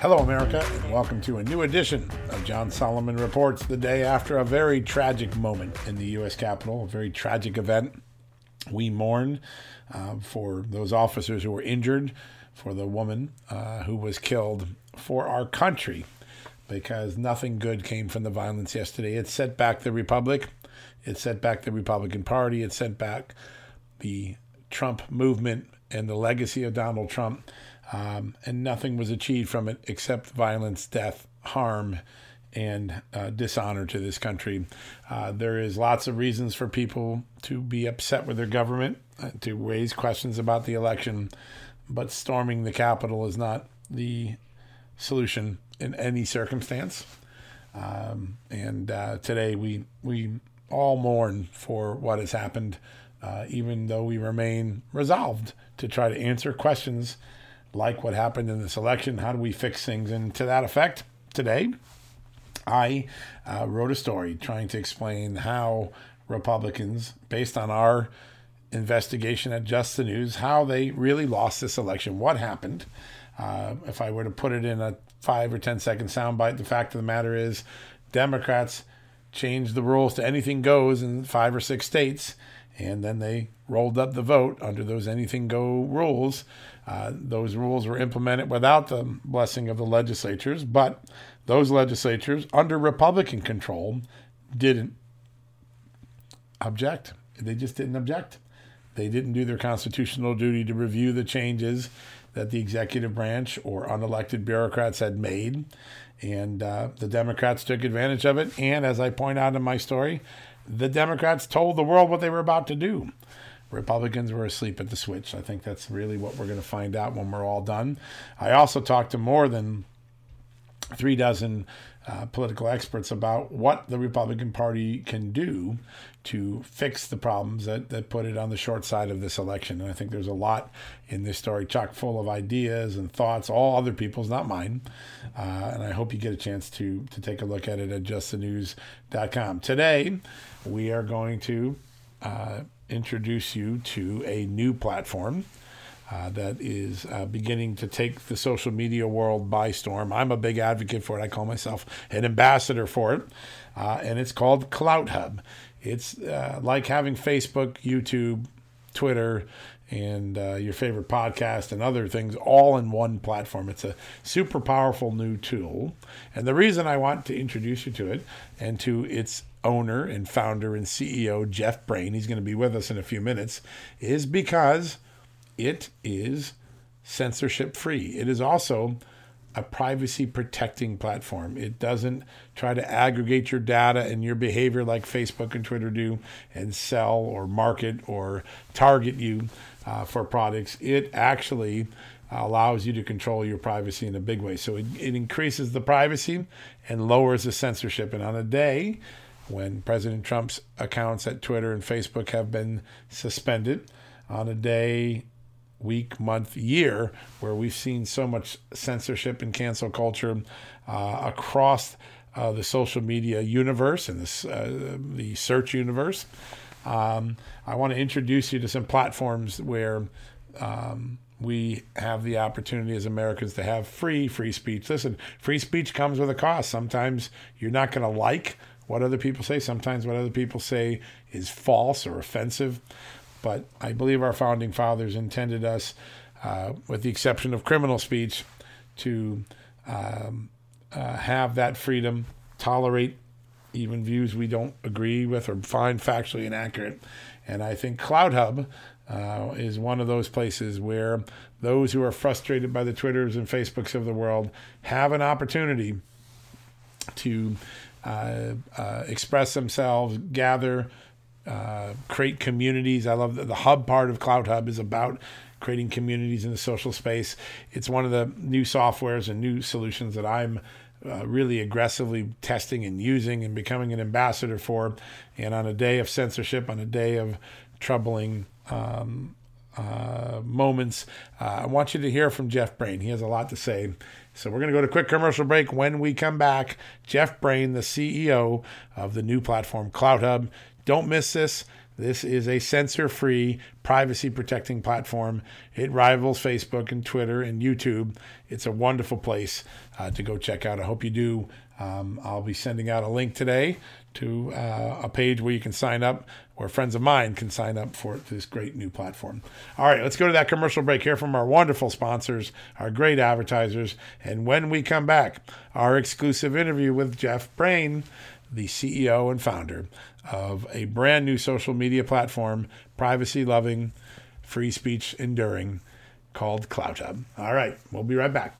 Hello, America, and welcome to a new edition of John Solomon Reports the day after a very tragic moment in the U.S. Capitol, a very tragic event. We mourn uh, for those officers who were injured, for the woman uh, who was killed, for our country, because nothing good came from the violence yesterday. It set back the Republic, it set back the Republican Party, it set back the Trump movement and the legacy of Donald Trump um, and nothing was achieved from it except violence, death, harm, and uh, dishonor to this country. Uh, there is lots of reasons for people to be upset with their government, uh, to raise questions about the election, but storming the Capitol is not the solution in any circumstance. Um, and uh, today we we all mourn for what has happened, uh, even though we remain resolved to try to answer questions like what happened in this election. How do we fix things? And to that effect, today, I uh, wrote a story trying to explain how Republicans, based on our investigation at Just the News, how they really lost this election, what happened. Uh, if I were to put it in a five or ten second soundbite, the fact of the matter is, Democrats changed the rules to anything goes in five or six states, and then they rolled up the vote under those anything go rules. Uh, those rules were implemented without the blessing of the legislatures, but those legislatures, under Republican control, didn't object. They just didn't object. They didn't do their constitutional duty to review the changes that the executive branch or unelected bureaucrats had made. And uh, the Democrats took advantage of it. And as I point out in my story, the Democrats told the world what they were about to do. Republicans were asleep at the switch. I think that's really what we're going to find out when we're all done. I also talked to more than three dozen uh, political experts about what the Republican Party can do to fix the problems that, that put it on the short side of this election. And I think there's a lot in this story, chock full of ideas and thoughts, all other people's, not mine. Uh, and I hope you get a chance to, to take a look at it at justthenews.com. Today, we are going to. Uh, introduce you to a new platform uh, that is uh, beginning to take the social media world by storm. I'm a big advocate for it. I call myself an ambassador for it, uh, and it's called CloutHub. It's uh, like having Facebook, YouTube, Twitter, and uh, your favorite podcast and other things all in one platform. It's a super powerful new tool. And the reason I want to introduce you to it and to its owner and founder and CEO, Jeff Brain, he's going to be with us in a few minutes, is because it is censorship free. It is also a privacy protecting platform. It doesn't try to aggregate your data and your behavior like Facebook and Twitter do and sell or market or target you uh, for products. It actually allows you to control your privacy in a big way. So it, it increases the privacy and lowers the censorship. And on a day when President Trump's accounts at Twitter and Facebook have been suspended, on a day, week, month, year where we've seen so much censorship and cancel culture uh, across uh, the social media universe and uh, the search universe. Um, I want to introduce you to some platforms where um, we have the opportunity as Americans to have free free speech. Listen, free speech comes with a cost. Sometimes you're not going to like what other people say. Sometimes what other people say is false or offensive. But I believe our founding fathers intended us, uh, with the exception of criminal speech, to um, uh, have that freedom, tolerate even views we don't agree with or find factually inaccurate. And I think CloutHub uh, is one of those places where those who are frustrated by the Twitters and Facebooks of the world have an opportunity to uh, uh, express themselves, gather, uh, create communities. I love that the hub part of CloutHub is about creating communities in the social space. It's one of the new softwares and new solutions that I'm uh, really aggressively testing and using and becoming an ambassador for. And on a day of censorship, on a day of troubling um, uh, moments, uh, I want you to hear from Jeff Brain. He has a lot to say. So we're going to go to a quick commercial break. When we come back, Jeff Brain, the CEO of the new platform CloutHub. Don't miss this. This is a censor free, privacy protecting platform. It rivals Facebook and Twitter and YouTube. It's a wonderful place uh, to go check out. I hope you do. Um, I'll be sending out a link today to uh, a page where you can sign up, where friends of mine can sign up for this great new platform. All right, let's go to that commercial break here from our wonderful sponsors, our great advertisers. And when we come back, our exclusive interview with Jeff Brain, the CEO and founder of a brand new social media platform, privacy loving, free speech enduring, called CloutHub. All right, we'll be right back.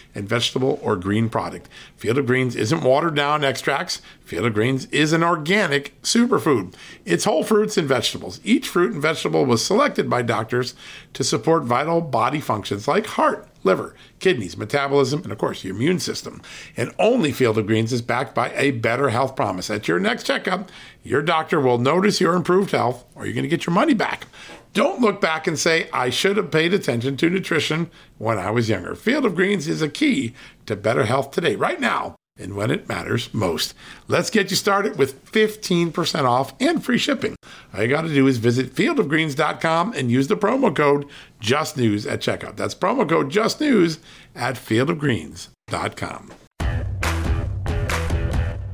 and vegetable or green product. Field of Greens isn't watered down extracts. Field of Greens is an organic superfood. It's whole fruits and vegetables. Each fruit and vegetable was selected by doctors to support vital body functions like heart, liver, kidneys, metabolism, and of course your immune system. And only Field of Greens is backed by a better health promise. At your next checkup, your doctor will notice your improved health or you're going to get your money back. Don't look back and say, I should have paid attention to nutrition when I was younger. Field of Greens is a key to better health today, right now, and when it matters most. Let's get you started with 15% off and free shipping. All you got to do is visit fieldofgreens.com and use the promo code JUSTNEWS at checkout. That's promo code JUSTNEWS at fieldofgreens.com.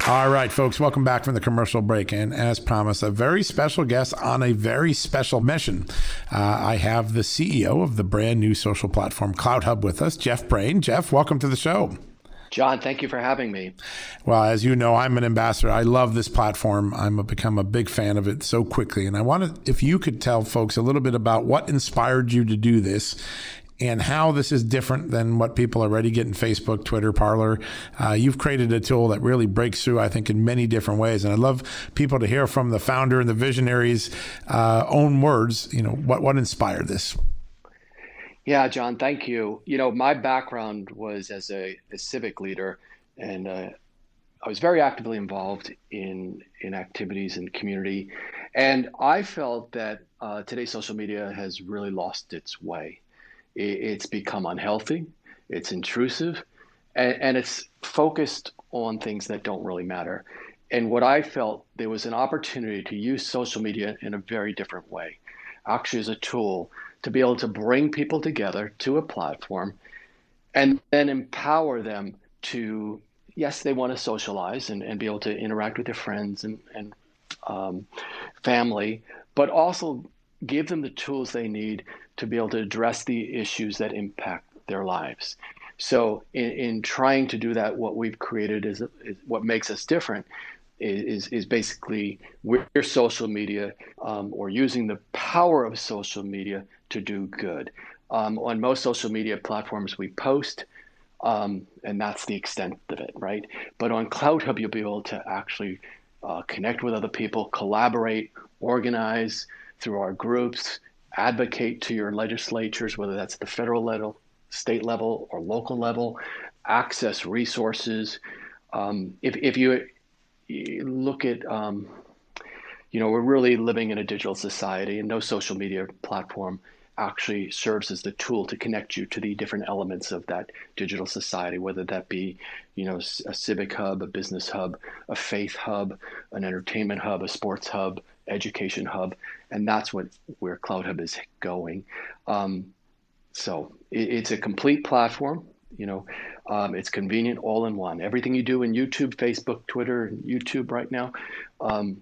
All right, folks, welcome back from the commercial break. And as promised, a very special guest on a very special mission. Uh, I have the CEO of the brand new social platform CloutHub with us, Jeff Brain. Jeff, welcome to the show. John, thank you for having me. Well, as you know, I'm an ambassador. I love this platform. I'm a, become a big fan of it so quickly. And I wanted, if you could tell folks a little bit about what inspired you to do this and how this is different than what people already get in Facebook, Twitter, Parler. Uh, you've created a tool that really breaks through, I think, in many different ways. And I'd love people to hear from the founder and the visionaries' uh, own words. You know, what what inspired this? Yeah, John, thank you. You know, my background was as a, a civic leader, and uh, I was very actively involved in in activities in community, and I felt that uh, today's social media has really lost its way it's become unhealthy, it's intrusive, and, and it's focused on things that don't really matter. And what I felt there was an opportunity to use social media in a very different way, actually as a tool to be able to bring people together to a platform and then empower them to, yes, they want to socialize and, and be able to interact with their friends and, and um, family, but also give them the tools they need to be able to address the issues that impact their lives. So, in, in trying to do that, what we've created is, is what makes us different is, is basically we're social media um, or using the power of social media to do good. Um, on most social media platforms, we post, um, and that's the extent of it, right? But on CloutHub, you'll be able to actually uh, connect with other people, collaborate, organize through our groups, advocate to your legislatures, whether that's the federal level, state level, or local level, access resources. Um, if, if you look at, um, you know, we're really living in a digital society, and no social media platform actually serves as the tool to connect you to the different elements of that digital society, whether that be, you know, a civic hub, a business hub, a faith hub, an entertainment hub, a sports hub, education hub, and that's what where CloutHub is going. Um, so it, it's a complete platform. You know, um, it's convenient, all in one. Everything you do in YouTube, Facebook, Twitter, YouTube right now, um,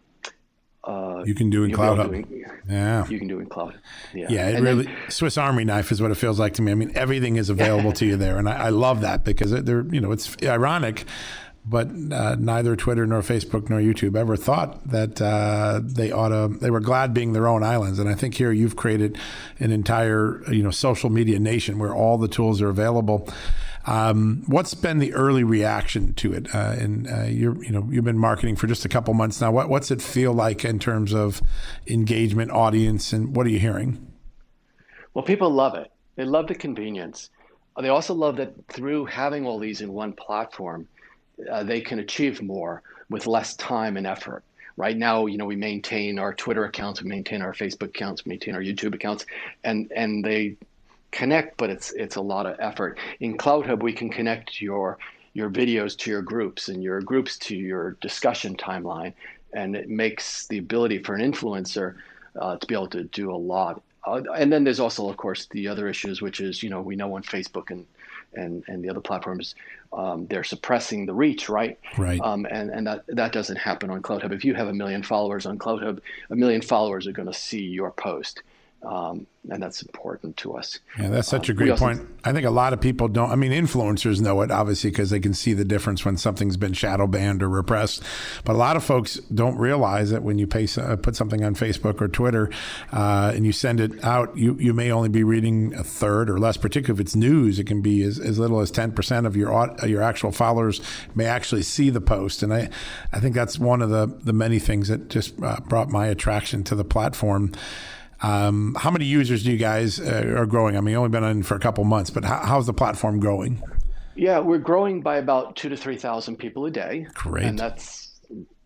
uh, you can do in CloutHub. Doing, yeah, you can do in Cloud. Yeah, yeah. It and really then, Swiss Army knife is what it feels like to me. I mean, everything is available to you there, and I, I love that because they're you know it's ironic but uh, neither Twitter nor Facebook nor YouTube ever thought that uh, they ought to. They were glad being their own islands, and I think here you've created an entire you know social media nation where all the tools are available. Um, what's been the early reaction to it? Uh, and uh, you're you know you've been marketing for just a couple months now. What, what's it feel like in terms of engagement, audience, and what are you hearing? Well, people love it. They love the convenience. they also love that through having all these in one platform, uh, they can achieve more with less time and effort. Right now, you know, we maintain our Twitter accounts, we maintain our Facebook accounts, we maintain our YouTube accounts, and and they connect, but it's it's a lot of effort. In CloutHub, we can connect your your videos to your groups and your groups to your discussion timeline, and it makes the ability for an influencer uh, to be able to do a lot. Uh, and then there's also, of course, the other issues, which is you know we know on Facebook and and and the other platforms, um, they're suppressing the reach, right? Right. Um, and and that that doesn't happen on CloutHub. If you have a million followers on CloutHub, a million followers are going to see your post. Um, and that's important to us. Yeah, that's such a um, great also, point. I think a lot of people don't. I mean, influencers know it obviously because they can see the difference when something's been shadow banned or repressed. But a lot of folks don't realize that when you pay, uh, put something on Facebook or Twitter uh, and you send it out, you you may only be reading a third or less. Particularly if it's news, it can be as, as little as ten percent of your your actual followers may actually see the post. And I I think that's one of the the many things that just uh, brought my attraction to the platform. Um, how many users do you guys uh, are growing? I mean, you only been on for a couple months, but how, how's the platform growing? Yeah, we're growing by about two to three thousand people a day. Great, and that's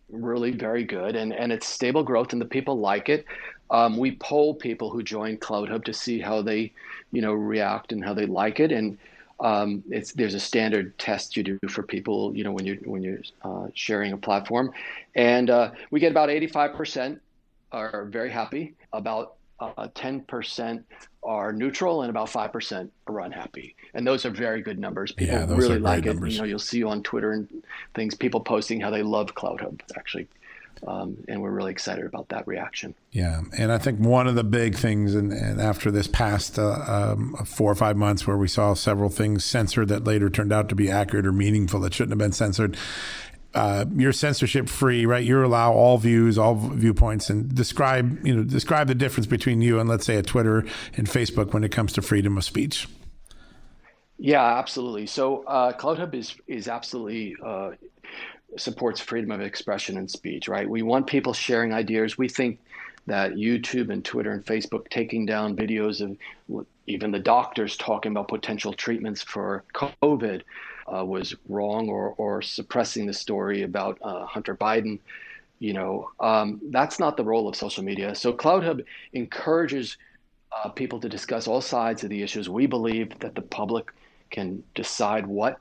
really very good, and and it's stable growth, and the people like it. Um, we poll people who join CloutHub to see how they, you know, react and how they like it, and um, it's there's a standard test you do for people, you know, when you when you're uh, sharing a platform, and uh, we get about 85 percent are very happy. About uh, 10% are neutral and about 5% are unhappy. And those are very good numbers. People yeah, really like it. Numbers. You know, you'll see on Twitter and things, people posting how they love CloutHub actually. Um, and we're really excited about that reaction. Yeah, and I think one of the big things, and, and after this past uh, um, four or five months, where we saw several things censored that later turned out to be accurate or meaningful that shouldn't have been censored, uh, you're censorship free, right? You allow all views, all viewpoints, and describe you know describe the difference between you and let's say a Twitter and Facebook when it comes to freedom of speech. Yeah, absolutely. So uh, CloutHub is is absolutely uh, supports freedom of expression and speech, right? We want people sharing ideas. We think that YouTube and Twitter and Facebook taking down videos of even the doctors talking about potential treatments for COVID uh, was wrong or, or suppressing the story about uh, Hunter Biden. You know, um, that's not the role of social media. So CloutHub encourages uh, people to discuss all sides of the issues. We believe that the public can decide what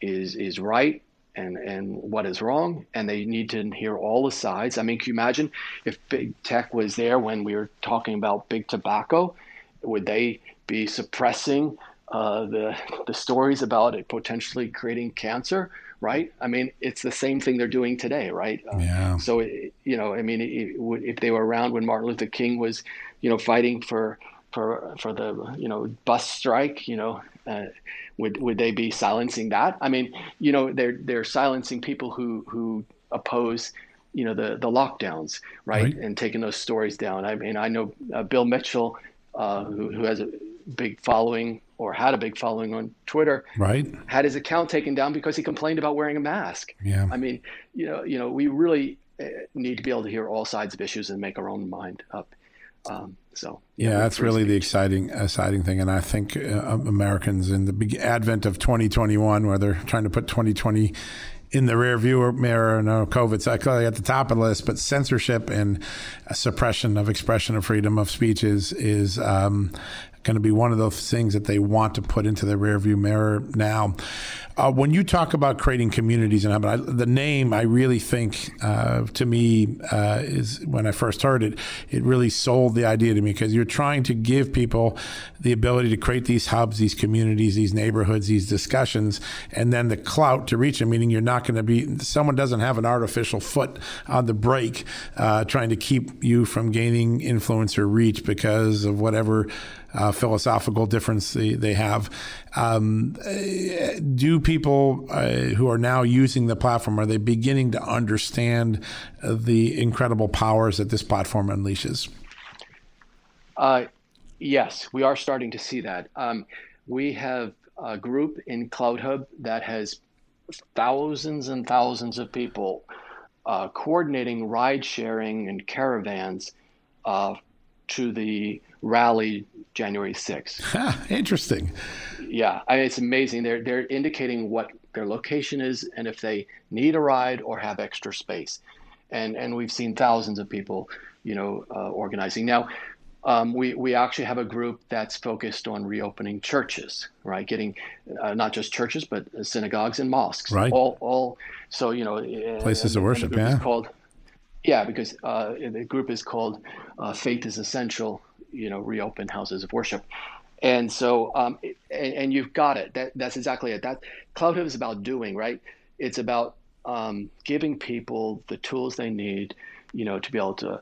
is is right and and what is wrong, and they need to hear all the sides. I mean, can you imagine if big tech was there when we were talking about big tobacco? Would they be suppressing uh, the the stories about it potentially creating cancer, right? I mean, it's the same thing they're doing today, right? Uh, yeah. So it, you know, I mean, it, it, if they were around when Martin Luther King was, you know, fighting for for for the you know bus strike, you know, uh, would would they be silencing that? I mean, you know, they're they're silencing people who who oppose you know the the lockdowns right, right. and taking those stories down i mean i know uh, bill mitchell uh, who, who has a big following or had a big following on Twitter, right? Had his account taken down because he complained about wearing a mask. Yeah. I mean, you know, you know, we really uh, need to be able to hear all sides of issues and make our own mind up. Um, so yeah, know, that's really speech. the exciting, exciting thing. And I think uh, Americans in the big advent of 2021, where they're trying to put 2020 in the rear view mirror. No, COVID's clearly at the top of the list, but censorship and suppression of expression of freedom of speech is is um, going to be one of those things that they want to put into the rearview mirror now. Uh, when you talk about creating communities and I, the name, I really think uh, to me uh, is when I first heard it, it really sold the idea to me because you're trying to give people the ability to create these hubs, these communities, these neighborhoods, these discussions, and then the clout to reach them. Meaning you're not going to be someone doesn't have an artificial foot on the brake uh, trying to keep you from gaining influence or reach because of whatever uh, philosophical difference they, they have. Um, do people uh, who are now using the platform are they beginning to understand the incredible powers that this platform unleashes? Uh, yes, we are starting to see that. Um, we have a group in CloutHub that has thousands and thousands of people uh, coordinating ride sharing and caravans uh, to the rally January 6th. interesting. yeah, I mean, it's amazing. They're they're indicating what their location is and if they need a ride or have extra space, and and we've seen thousands of people, you know, uh, organizing now. Um, we, we actually have a group that's focused on reopening churches, right? Getting uh, not just churches, but synagogues and mosques. Right. All, all so you know places of worship. Yeah. Called, yeah, because uh, the group is called uh, Faith is Essential. You know, reopen houses of worship. And so, um, and, and, you've got it. That, that's exactly it. That CloutHub is about doing, right? It's about um, giving people the tools they need, you know, to be able to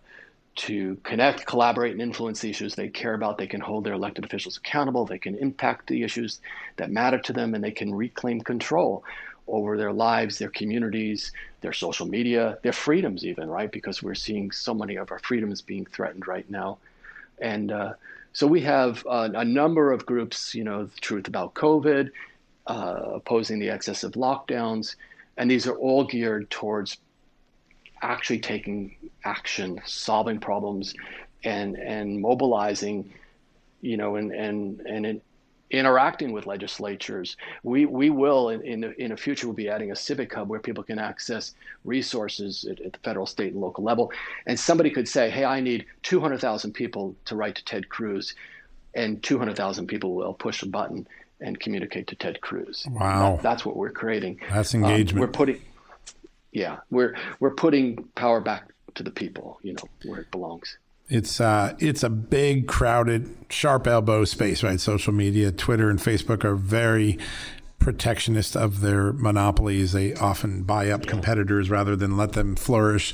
to connect, collaborate, and influence the issues they care about. They can hold their elected officials accountable. They can impact the issues that matter to them, and they can reclaim control over their lives, their communities, their social media, their freedoms, even, right? Because we're seeing so many of our freedoms being threatened right now. And uh, so we have uh, a number of groups, you know, the Truth About COVID, uh, opposing the excessive lockdowns, and these are all geared towards actually taking action, solving problems, and and mobilizing, you know, and and and interacting with legislatures. We we will in in the, in the future we'll be adding a civic hub where people can access resources at, at the federal, state, and local level. And somebody could say, "Hey, I need 200,000 people to write to Ted Cruz," and 200,000 people will push a button and communicate to Ted Cruz. Wow, that, that's what we're creating. That's engagement. Um, we're putting yeah, we're we're putting power back to the people, you know, where it belongs. It's uh, it's a big, crowded, sharp elbow space, right? Social media, Twitter and Facebook are very protectionist of their monopolies. They often buy up competitors rather than let them flourish.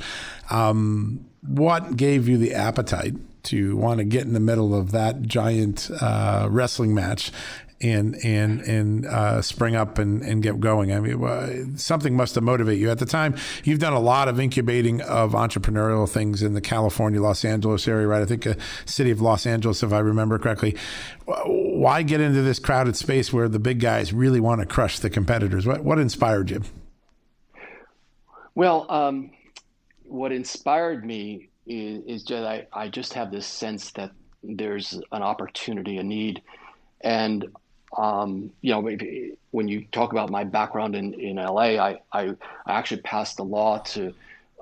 Um, what gave you the appetite to want to get in the middle of that giant uh, wrestling match and and and uh, spring up and, and get going. I mean, uh, something must have motivated you at the time. You've done a lot of incubating of entrepreneurial things in the California, Los Angeles area, right? I think a city of Los Angeles, if I remember correctly. Why get into this crowded space where the big guys really want to crush the competitors? What what inspired you? Well, um, what inspired me is, is just I, I just have this sense that there's an opportunity, a need, and um, you know, when you talk about my background in, in LA, I, I, I actually passed a law to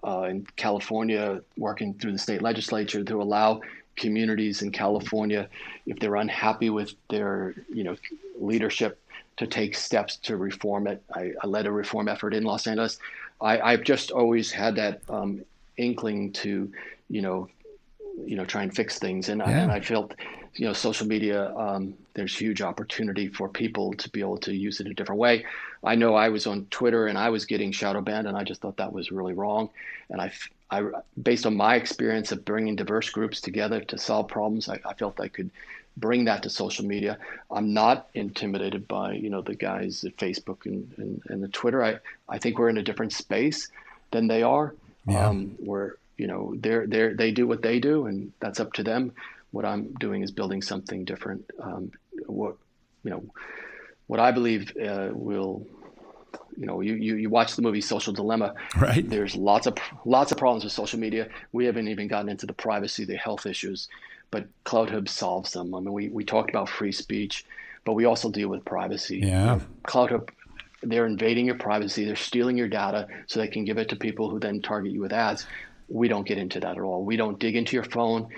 uh, in California, working through the state legislature to allow communities in California, if they're unhappy with their you know leadership, to take steps to reform it. I, I led a reform effort in Los Angeles. I, have just always had that um, inkling to you know you know try and fix things, and, yeah. I, and I felt you know, social media, um, there's huge opportunity for people to be able to use it a different way. I know I was on Twitter and I was getting shadow banned, and I just thought that was really wrong. And I, I based on my experience of bringing diverse groups together to solve problems, I, I felt I could bring that to social media. I'm not intimidated by you know the guys at Facebook and, and, and the Twitter. I, I think we're in a different space than they are. Yeah. Um, where you know they're they're they do what they do, and that's up to them what I'm doing is building something different. Um, what you know, what I believe uh, will, you know, you, you you watch the movie Social Dilemma. Right. There's lots of lots of problems with social media. We haven't even gotten into the privacy, the health issues, but CloutHub solves them. I mean, we we talked about free speech, but we also deal with privacy. Yeah. CloutHub they're invading your privacy. They're stealing your data so they can give it to people who then target you with ads. We don't get into that at all. We don't dig into your phone.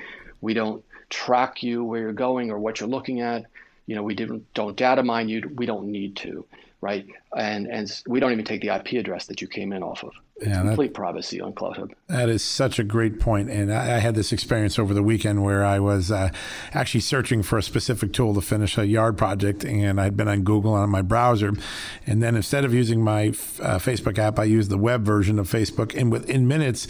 We don't track you where you're going or what you're looking at. You know, we didn't don't data mine you. We don't need to, right? And and we don't even take the IP address that you came in off of. It's yeah, complete that, privacy on CloutHub. That is such a great point. And I, I had this experience over the weekend where I was uh, actually searching for a specific tool to finish a yard project, and I'd been on Google on my browser, and then instead of using my uh, Facebook app, I used the web version of Facebook, and within minutes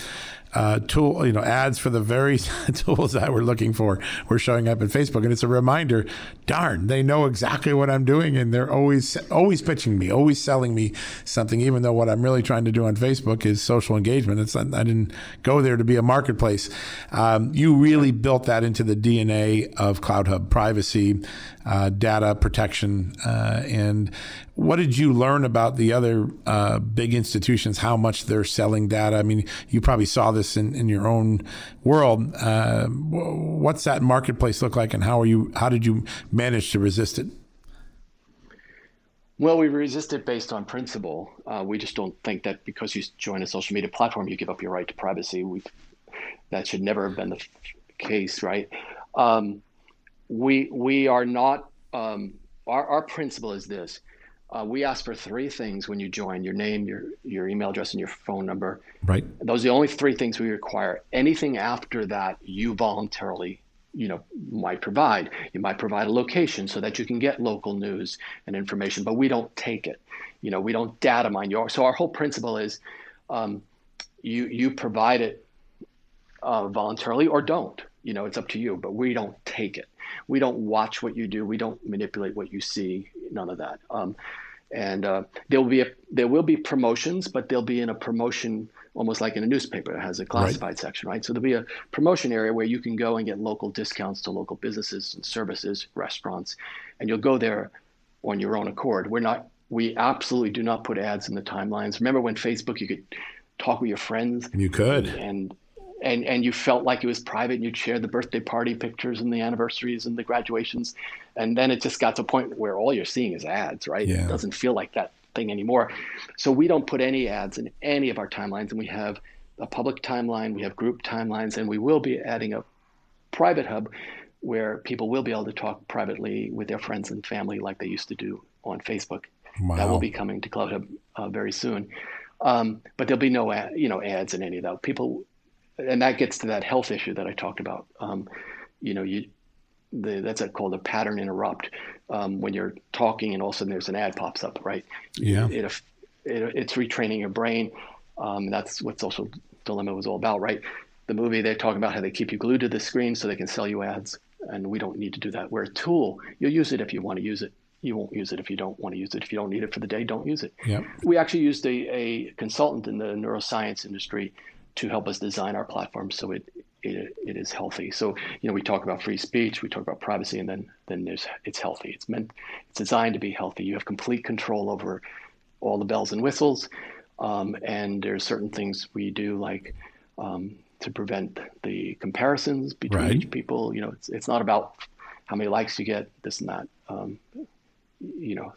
uh, tool, you know, ads for the very tools that we're looking for were showing up in Facebook, and it's a reminder. Darn, they know exactly what I'm doing, and they're always always pitching me, always selling me something. Even though what I'm really trying to do on Facebook is social engagement. It's I didn't go there to be a marketplace. Um, you really built that into the DNA of CloutHub privacy, uh, data protection, uh, and what did you learn about the other uh, big institutions? How much they're selling data? I mean, you probably saw this in, in your own world. Uh, what's that marketplace look like, and how are you? How did you manage to resist it? Well, we resist it based on principle. Uh, we just don't think that because you join a social media platform, you give up your right to privacy. we that should never have been the case, right? Um, we we are not. Um, our our principle is this: uh, we ask for three things when you join: your name, your your email address, and your phone number. Right. Those are the only three things we require. Anything after that, you voluntarily you know might provide you might provide a location so that you can get local news and information but we don't take it you know we don't data mine your so our whole principle is um, you you provide it uh, voluntarily or don't you know it's up to you but we don't take it we don't watch what you do. We don't manipulate what you see. None of that. Um, and uh, there will be a, there will be promotions but they'll be in a promotion almost like in a newspaper it has a classified right. section right? So there'll be a promotion area where you can go and get local discounts to local businesses and services restaurants and you'll go there on your own accord. We're not we absolutely do not put ads in the timelines. Remember when facebook you could talk with your friends you could. and and and you felt like it was private and you'd share the birthday party pictures and the anniversaries and the graduations. And then it just got to a point where all you're seeing is ads right? Yeah. it doesn't feel like that thing anymore. So we don't put any ads in any of our timelines. And we have a public timeline we have group timelines and we will be adding a private hub where people will be able to talk privately with their friends and family like they used to do on facebook. Wow. that will be coming to CloutHub uh, very soon. Um, but there'll be no ad, you know ads in any of that. People and that gets to that health issue that I talked about. Um, you know, you the, that's a, called a pattern interrupt. Um, when you're talking and all of a sudden there's an ad pops up, right? Yeah. It, it, it it's retraining your brain. Um, that's what social dilemma was all about, right? The movie they're talking about how they keep you glued to the screen so they can sell you ads, and we don't need to do that. We're a tool. You'll use it if you want to use it. You won't use it if you don't want to use it. If you don't need it for the day, don't use it. Yep. We actually used a, a consultant in the neuroscience industry to help us design our platform so it, it it is healthy. So you know we talk about free speech, we talk about privacy, and then then there's it's healthy. It's meant it's designed to be healthy. You have complete control over all the bells and whistles, um, and there's certain things we do like um, to prevent the comparisons between right. people. You know, it's it's not about how many likes you get, this and that. Um, you know,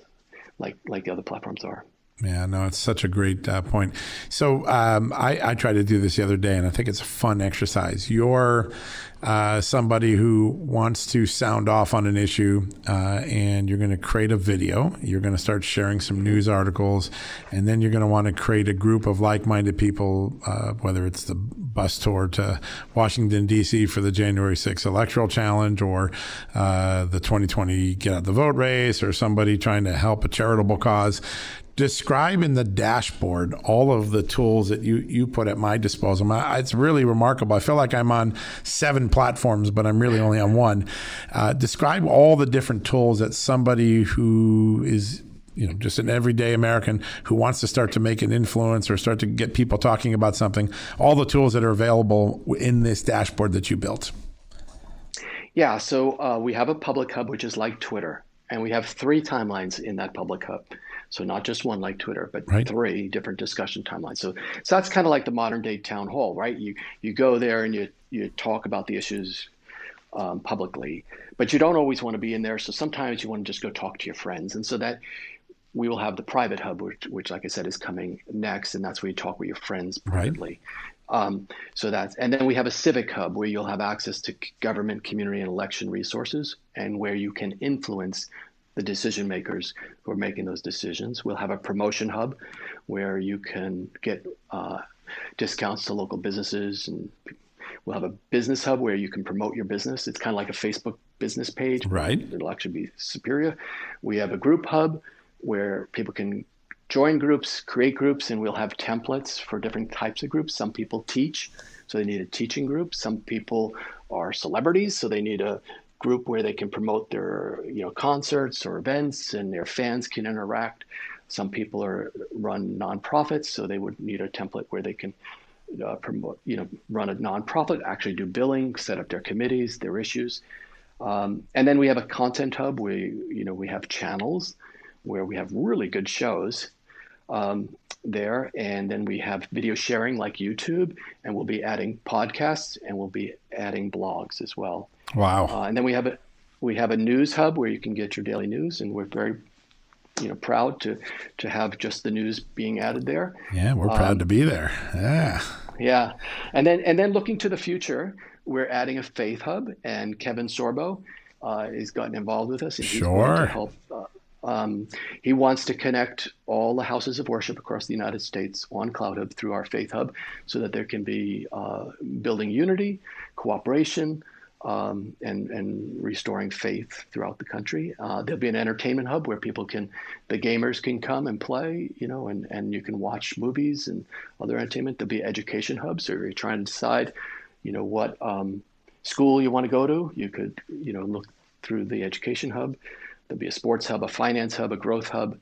like like the other platforms are. Yeah, no, it's such a great uh, point. So um, I, I tried to do this the other day, and I think it's a fun exercise. You're uh, somebody who wants to sound off on an issue, uh, and you're going to create a video. You're going to start sharing some news articles, and then you're going to want to create a group of like-minded people, uh, whether it's the bus tour to Washington D.C. for the January 6th electoral challenge, or uh, the 2020 Get Out the Vote race, or somebody trying to help a charitable cause describe in the dashboard all of the tools that you you put at my disposal. It's really remarkable. I feel like I'm on seven platforms, but I'm really only on one. Uh, describe all the different tools that somebody who is you know just an everyday American who wants to start to make an influence or start to get people talking about something. All the tools that are available in this dashboard that you built. Yeah, so uh, we have a public hub which is like Twitter, and we have three timelines in that public hub. So not just one like Twitter, but right. three different discussion timelines. So so that's kind of like the modern day town hall, right? You you go there and you you talk about the issues um, publicly, but you don't always want to be in there. So sometimes you want to just go talk to your friends, and so that we will have the private hub, which, which like I said, is coming next, and that's where you talk with your friends privately. Right. Um, so that's and then we have a civic hub where you'll have access to government, community, and election resources, and where you can influence the decision makers who are making those decisions. We'll have a promotion hub where you can get uh, discounts to local businesses, and we'll have a business hub where you can promote your business. It's kind of like a Facebook business page. Right. It'll actually be superior. We have a group hub where people can join groups, create groups, and we'll have templates for different types of groups. Some people teach, so they need a teaching group. Some people are celebrities, so they need a group where they can promote their you know concerts or events and their fans can interact. Some people are run nonprofits so they would need a template where they can uh, promote you know run a nonprofit actually do billing set up their committees their issues. Um, and then we have a content hub. Where you know we have channels where we have really good shows um, there. And then we have video sharing like youtube and we'll be adding podcasts and we'll be adding blogs as well Wow. Uh, and then we have a we have a news hub where you can get your daily news, and we're very you know proud to to have just the news being added there. Yeah, we're proud um, to be there. Yeah. Yeah, and then and then looking to the future, we're adding a faith hub, and Kevin Sorbo uh, has gotten involved with us. And he's sure. to help. Uh, um, he wants to connect all the houses of worship across the United States on CloutHub through our Faith Hub, so that there can be uh, building unity, cooperation, um, and and restoring faith throughout the country. Uh, there'll be an entertainment hub where people can, the gamers can come and play, you know, and and you can watch movies and other entertainment. There'll be education hubs, so you're trying to decide, you know, what um, school you want to go to. You could, you know, look through the education hub. There'll be a sports hub, a finance hub, a growth hub,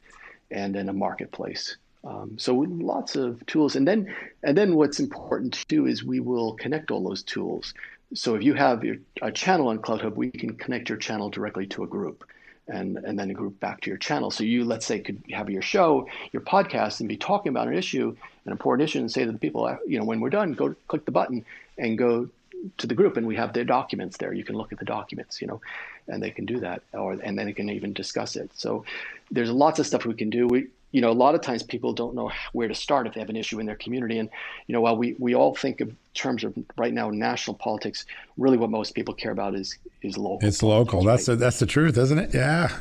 and then a marketplace. Um, so lots of tools, and then and then what's important too is we will connect all those tools so if you have your, a channel on CloutHub, we can connect your channel directly to a group and, and then a group back to your channel. So you, let's say, could have your show, your podcast, and be talking about an issue, an important issue, and say to the people, uh, you know, when we're done, go click the button and go to the group, and we have their documents there. You can look at the documents, you know, and they can do that, or and then they can even discuss it. So there's lots of stuff we can do. We you know, a lot of times people don't know where to start if they have an issue in their community. And, you know, while we, we all think of terms of right now national politics, really what most people care about is is local. It's local. That's right? the, that's the truth, isn't it? Yeah.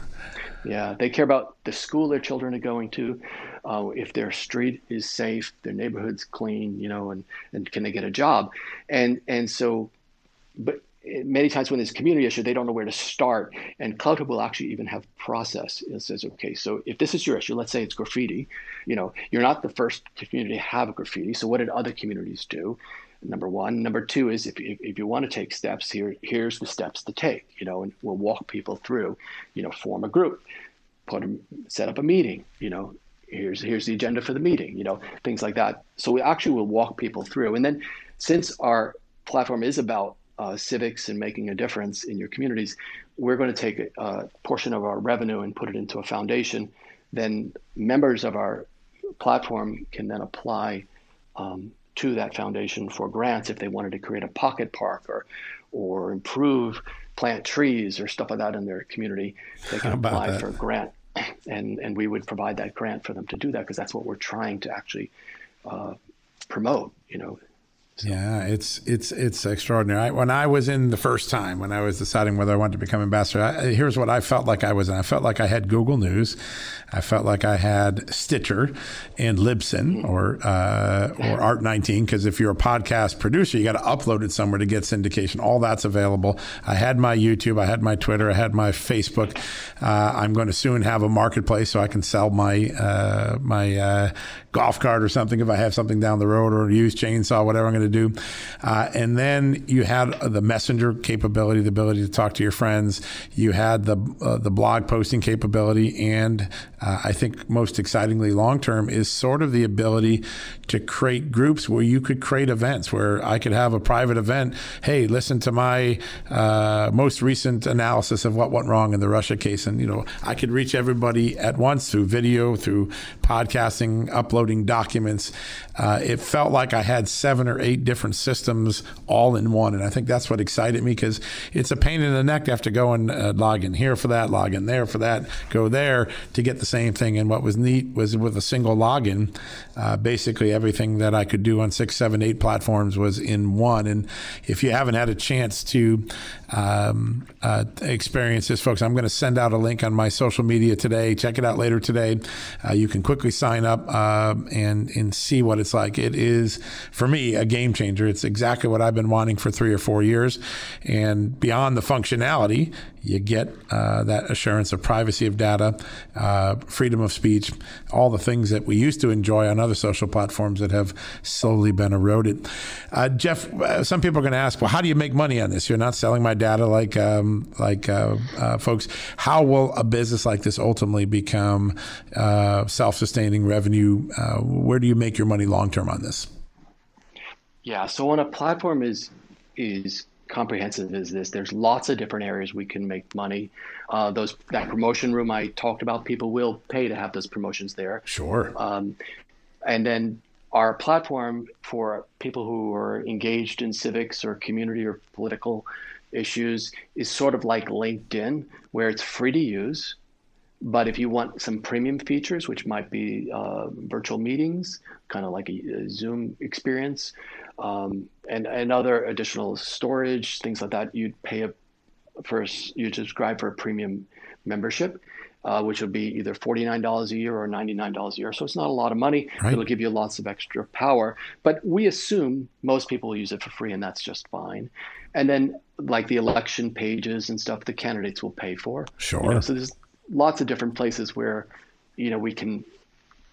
Yeah, they care about the school their children are going to, uh, if their street is safe, their neighborhood's clean, you know, and, and can they get a job, and and so, but many times when there's a community issue, they don't know where to start. And CloutHub will actually even have process. It says, okay, so if this is your issue, let's say it's graffiti, you know, you're not the first community to have a graffiti. So what did other communities do? Number one. Number two is if, if, if you want to take steps, here here's the steps to take, you know, and we'll walk people through, you know, form a group, put them, set up a meeting, you know, here's here's the agenda for the meeting, you know, things like that. So we actually will walk people through. And then since our platform is about uh, civics and making a difference in your communities, we're going to take a, a, portion of our revenue and put it into a foundation. Then members of our platform can then apply um, to that foundation for grants if they wanted to create a pocket park or or improve plant trees or stuff like that in their community. They can apply that? for a grant, and and we would provide that grant for them to do that because that's what we're trying to actually uh, promote. You know, yeah, it's it's it's extraordinary. I, when I was in the first time, when I was deciding whether I wanted to become ambassador, I, here's what I felt like I was in. I felt like I had Google News, I felt like I had Stitcher and Libsyn or uh, or Art 19 because if you're a podcast producer, you got to upload it somewhere to get syndication. All that's available. I had my YouTube, I had my Twitter, I had my Facebook. Uh, I'm going to soon have a marketplace so I can sell my uh, my uh, golf cart or something if I have something down the road or a used chainsaw, whatever I'm going to do. Uh, and then you had the messenger capability, the ability to talk to your friends. You had the uh, the blog posting capability, and uh, I think most excitingly long term is sort of the ability to create groups where you could create events where I could have a private event. Hey, listen to my uh, most recent analysis of what went wrong in the Russia case, and you know I could reach everybody at once through video, through podcasting, uploading documents. Uh, it felt like I had seven or eight different systems all in one, and I think that's what excited me because it's a pain in the neck to have to go and uh, log in here for that, log in there for that, go there to get the same thing. And what was neat was with a single login, uh, basically everything that I could do on six, seven, eight platforms was in one. And if you haven't had a chance to um, uh, experience this, folks, I'm going to send out a link on my social media today. Check it out later today. Uh, you can quickly sign up uh, and and see what it's like. It is for me a game changer. It's exactly what I've been wanting for three or four years, and beyond the functionality, you get uh, that assurance of privacy of data, uh, freedom of speech, all the things that we used to enjoy on other social platforms that have slowly been eroded. Uh, Jeff, uh, some people are going to ask, well, how do you make money on this? You're not selling my data like um, like uh, uh, folks. How will a business like this ultimately become self-sustaining revenue? where do you make your money long term on this? Yeah, so when a platform is is comprehensive is this. There's lots of different areas we can make money. Uh, those that promotion room I talked about, people will pay to have those promotions there. Sure. Um, and then our platform for people who are engaged in civics or community or political issues is sort of like LinkedIn, where it's free to use. but if you want some premium features, which might be uh, virtual meetings, kind of like a, a Zoom experience, um, and and other additional storage, things like that, you'd pay a first you subscribe for a premium membership. Uh, which would be either $49 a year or $99 a year. So it's not a lot of money. Right. It'll give you lots of extra power. But we assume most people use it for free, and that's just fine. And then, like the election pages and stuff, the candidates will pay for. Sure. You know, so there's lots of different places where you know we can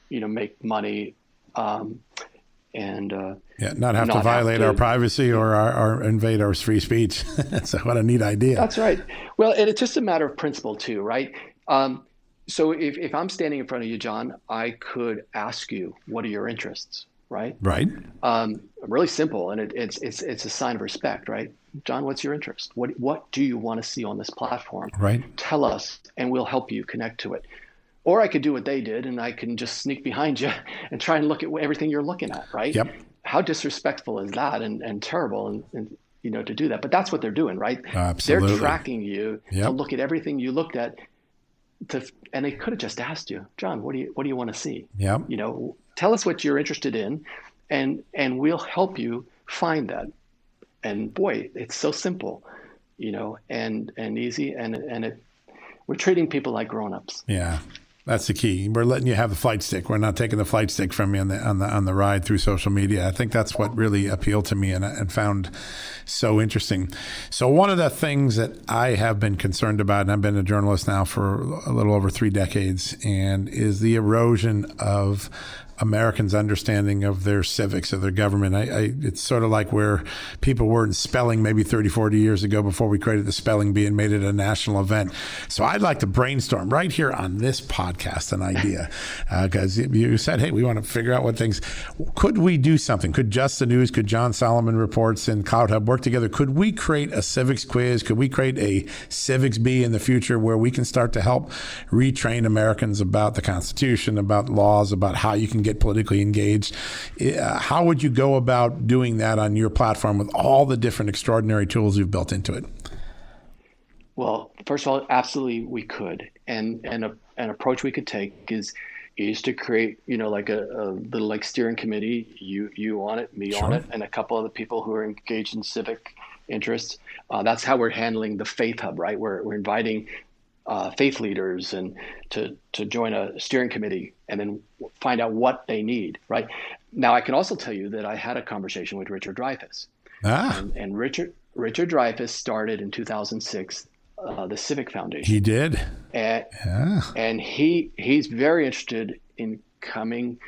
you know make money um, and uh, yeah, not have not to violate have to, our privacy or, our, or, invade our free speech. so what a neat idea. That's right. Well, and it's just a matter of principle too, right? Um, so if, if I'm standing in front of you, John, I could ask you, what are your interests? Right. Right. Um, really simple, and it, it's it's it's a sign of respect, right? John, what's your interest? What what do you want to see on this platform? Right. Tell us, and we'll help you connect to it. Or I could do what they did, and I can just sneak behind you and try and look at everything you're looking at. Right. Yep. How disrespectful is that, and and terrible, and, and you know to do that. But that's what they're doing, right? Absolutely. They're tracking you yep. to look at everything you looked at. To and they could have just asked you, John, what do you what do you want to see? Yeah. You know, tell us what you're interested in, and and we'll help you find that and boy, it's so simple, you know, and and easy, and and it, we're treating people like grown-ups. Yeah. That's the key. We're letting you have the flight stick. We're not taking the flight stick from you on the on the on the ride through social media. I think that's what really appealed to me and, and found so interesting. So one of the things that I have been concerned about, and I've been a journalist now for a little over three decades, and is the erosion of Americans' understanding of their civics, of their government. I, I, it's sort of like where people were in spelling maybe 30, 40 years ago before we created the spelling bee and made it a national event. So I'd like to brainstorm right here on this podcast an idea because uh, you said, hey, we want to figure out what things could we do something? Could Just the News, could John Solomon Reports and CloutHub work together? Could we create a civics quiz? Could we create a civics bee in the future where we can start to help retrain Americans about the Constitution, about laws, about how you can get politically engaged. Uh, how would you go about doing that on your platform with all the different extraordinary tools you've built into it? Well, first of all, absolutely we could, and and a, an approach we could take is is to create, you know, like a, a little like steering committee, you you on it, me sure. on it, and a couple other people who are engaged in civic interests. Uh, that's how we're handling the Faith Hub, right? We're we're inviting uh, faith leaders and to to join a steering committee and then find out what they need. Right now, I can also tell you that I had a conversation with Richard Dreyfuss, ah. and, and Richard Richard Dreyfuss started in 2006 uh, the Civic Foundation. He did, and, yeah. and he he's very interested in coming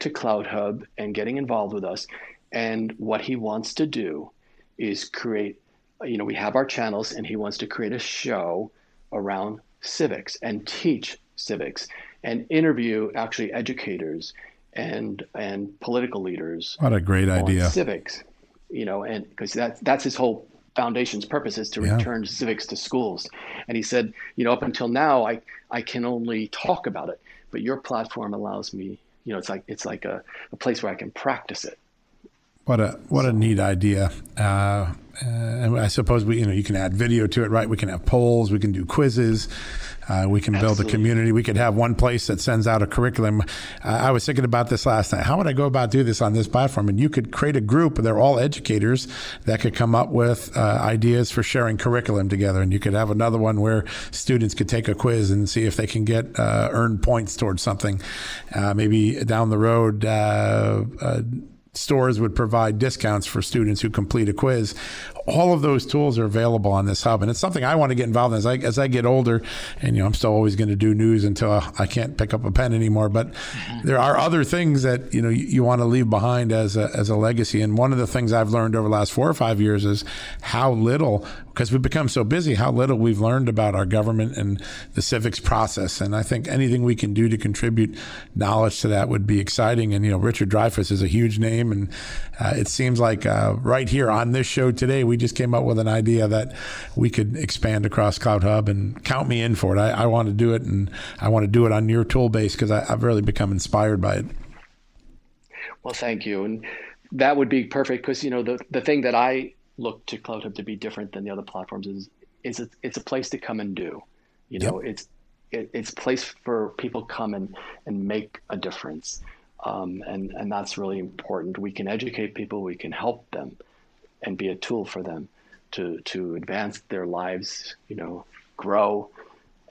to CloutHub and getting involved with us. And what he wants to do is create, you know, we have our channels, and he wants to create a show around civics and teach civics and interview actually educators and and political leaders. What a great idea! Civics, you know, and because that's that's his whole foundation's purpose is to yeah. return civics to schools. And he said, you know, up until now, I I can only talk about it, but your platform allows me. You know, it's like it's like a, a place where I can practice it. What a what a neat idea. Uh, uh, and I suppose we, you know, you can add video to it, right? We can have polls, we can do quizzes, uh, we can build Absolutely. a community. We could have one place that sends out a curriculum. Uh, I was thinking about this last night. How would I go about do this on this platform? And you could create a group. They're all educators that could come up with uh, ideas for sharing curriculum together. And you could have another one where students could take a quiz and see if they can get uh, earn points towards something. Uh, maybe down the road stores would provide discounts for students who complete a quiz. All of those tools are available on this hub, and it's something I want to get involved in as I as I get older. And you know, I'm still always going to do news until I can't pick up a pen anymore. But there are other things that you know you, you want to leave behind as a as a legacy. And one of the things I've learned over the last four or five years is how little, because we've become so busy, how little we've learned about our government and the civics process. And I think anything we can do to contribute knowledge to that would be exciting. And you know, Richard Dreyfuss is a huge name. And uh, it seems like uh, right here on this show today, we just came up with an idea that we could expand across CloutHub and count me in for it. I, I want to do it, and I want to do it on your tool base because I've really become inspired by it. Well, thank you. And that would be perfect because, you know, the, the thing that I look to CloutHub to be different than the other platforms is, is a, it's a place to come and do. You know, yep. it's it, it's a place for people come and, and make a difference. Um, and, and that's really important. We can educate people, we can help them and be a tool for them to, to advance their lives, you know, grow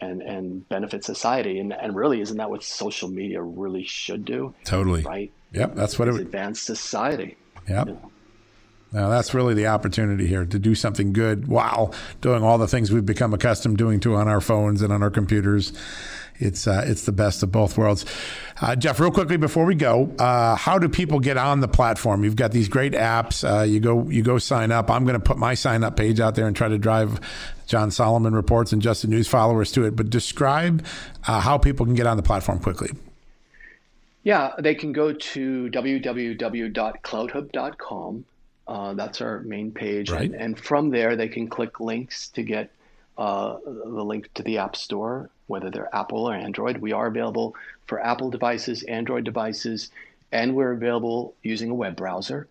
and, and benefit society. And, and really, isn't that what social media really should do? Totally. Right? Yep. That's what it would advance society. Yep. You know? Now that's really the opportunity here to do something good while doing all the things we've become accustomed doing to on our phones and on our computers. It's uh, it's the best of both worlds. Uh, Jeff, real quickly before we go, uh, how do people get on the platform? You've got these great apps. Uh, you go you go sign up. I'm going to put my sign up page out there and try to drive John Solomon reports and Just the News followers to it. But describe uh, how people can get on the platform quickly. Yeah, they can go to www.clouthub.com uh, that's our main page. Right. And, and, from there, they can click links to get uh, the link to the App Store, whether they're Apple or Android. We are available for Apple devices, Android devices, and we're available using a web browser.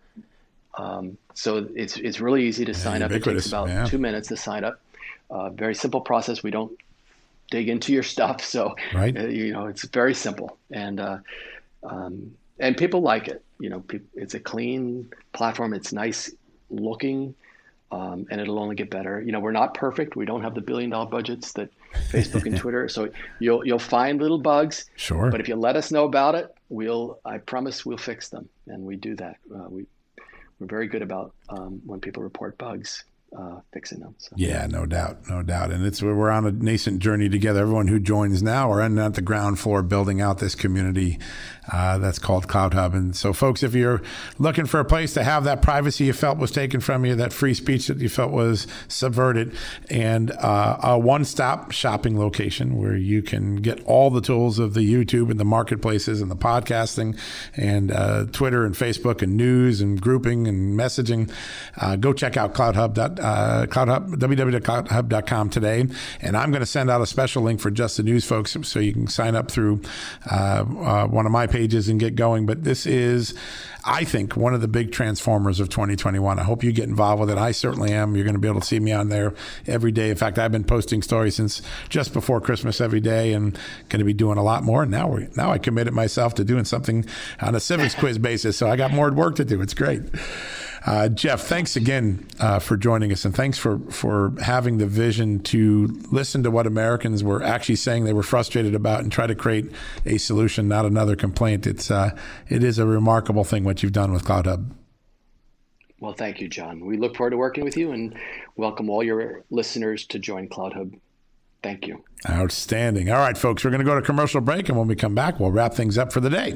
Um, so it's, it's really easy to yeah, sign up. It takes about two minutes to sign up. Uh, very simple process. We don't dig into your stuff. So, right. Uh, you know, it's very simple. And, uh, um, and people like it. You know, it's a clean platform. It's nice looking, um, and it'll only get better. You know, we're not perfect. We don't have the billion dollar budgets that Facebook and Twitter. So you'll you'll find little bugs. Sure. But if you let us know about it, we'll I promise we'll fix them, and we do that. Uh, we we're very good about um, when people report bugs uh, fixing them. So. Yeah, no doubt, no doubt. And it's we're on a nascent journey together. Everyone who joins now are at the ground floor building out this community uh, that's called CloutHub. And so, folks, if you're looking for a place to have that privacy you felt was taken from you, that free speech that you felt was subverted, and uh, a one-stop shopping location where you can get all the tools of the YouTube and the marketplaces and the podcasting and uh, Twitter and Facebook and news and grouping and messaging, uh, go check out CloutHub uh, CloutHub, www.clouthub.com today. And I'm going to send out a special link for just the news folks so you can sign up through uh, uh, one of my pages and get going. But this is, I think, one of the big transformers of 2021. I hope you get involved with it. I certainly am. You're going to be able to see me on there every day. In fact, I've been posting stories since just before Christmas every day and going to be doing a lot more. Now, we now I committed myself to doing something on a civics quiz basis. So I got more work to do. It's great. Uh, Jeff, thanks again uh, for joining us, and thanks for for having the vision to listen to what Americans were actually saying they were frustrated about and try to create a solution, not another complaint. It's uh, it is a remarkable thing what you've done with CloutHub. Well, thank you, John. We look forward to working with you and welcome all your listeners to join CloutHub. Thank you. Outstanding. All right, folks, we're going to go to commercial break, and when we come back, we'll wrap things up for the day.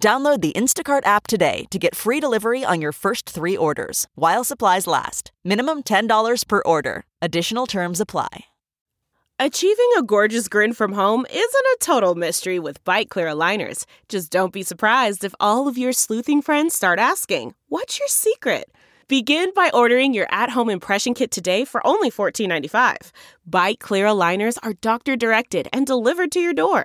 Download the Instacart app today to get free delivery on your first three orders while supplies last. Minimum $10 per order. Additional terms apply. Achieving a gorgeous grin from home isn't a total mystery with Byte clear aligners. Just don't be surprised if all of your sleuthing friends start asking, What's your secret? Begin by ordering your at home impression kit today for only $14.95. Byte clear aligners are doctor directed and delivered to your door.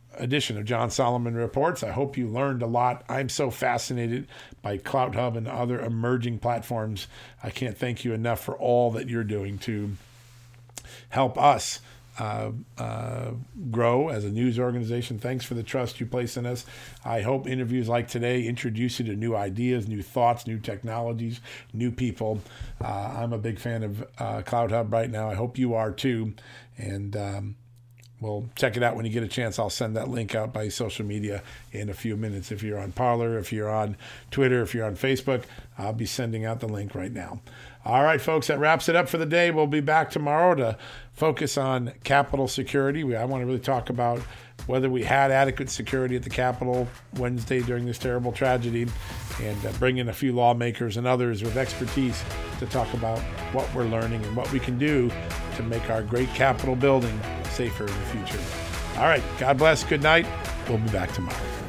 edition of John Solomon Reports. I hope you learned a lot. I'm so fascinated by CloutHub and other emerging platforms. I can't thank you enough for all that you're doing to help us uh, uh, grow as a news organization. Thanks for the trust you place in us. I hope interviews like today introduce you to new ideas, new thoughts, new technologies, new people. Uh, I'm a big fan of uh, CloutHub right now. I hope you are too. And um, well, check it out when you get a chance. I'll send that link out by social media in a few minutes. If you're on Parler, if you're on Twitter, if you're on Facebook, I'll be sending out the link right now. All right, folks, that wraps it up for the day. We'll be back tomorrow to focus on Capitol security. We, I want to really talk about whether we had adequate security at the Capitol Wednesday during this terrible tragedy and uh, bring in a few lawmakers and others with expertise to talk about what we're learning and what we can do to make our great Capitol building safer in the future. All right, God bless. Good night. We'll be back tomorrow.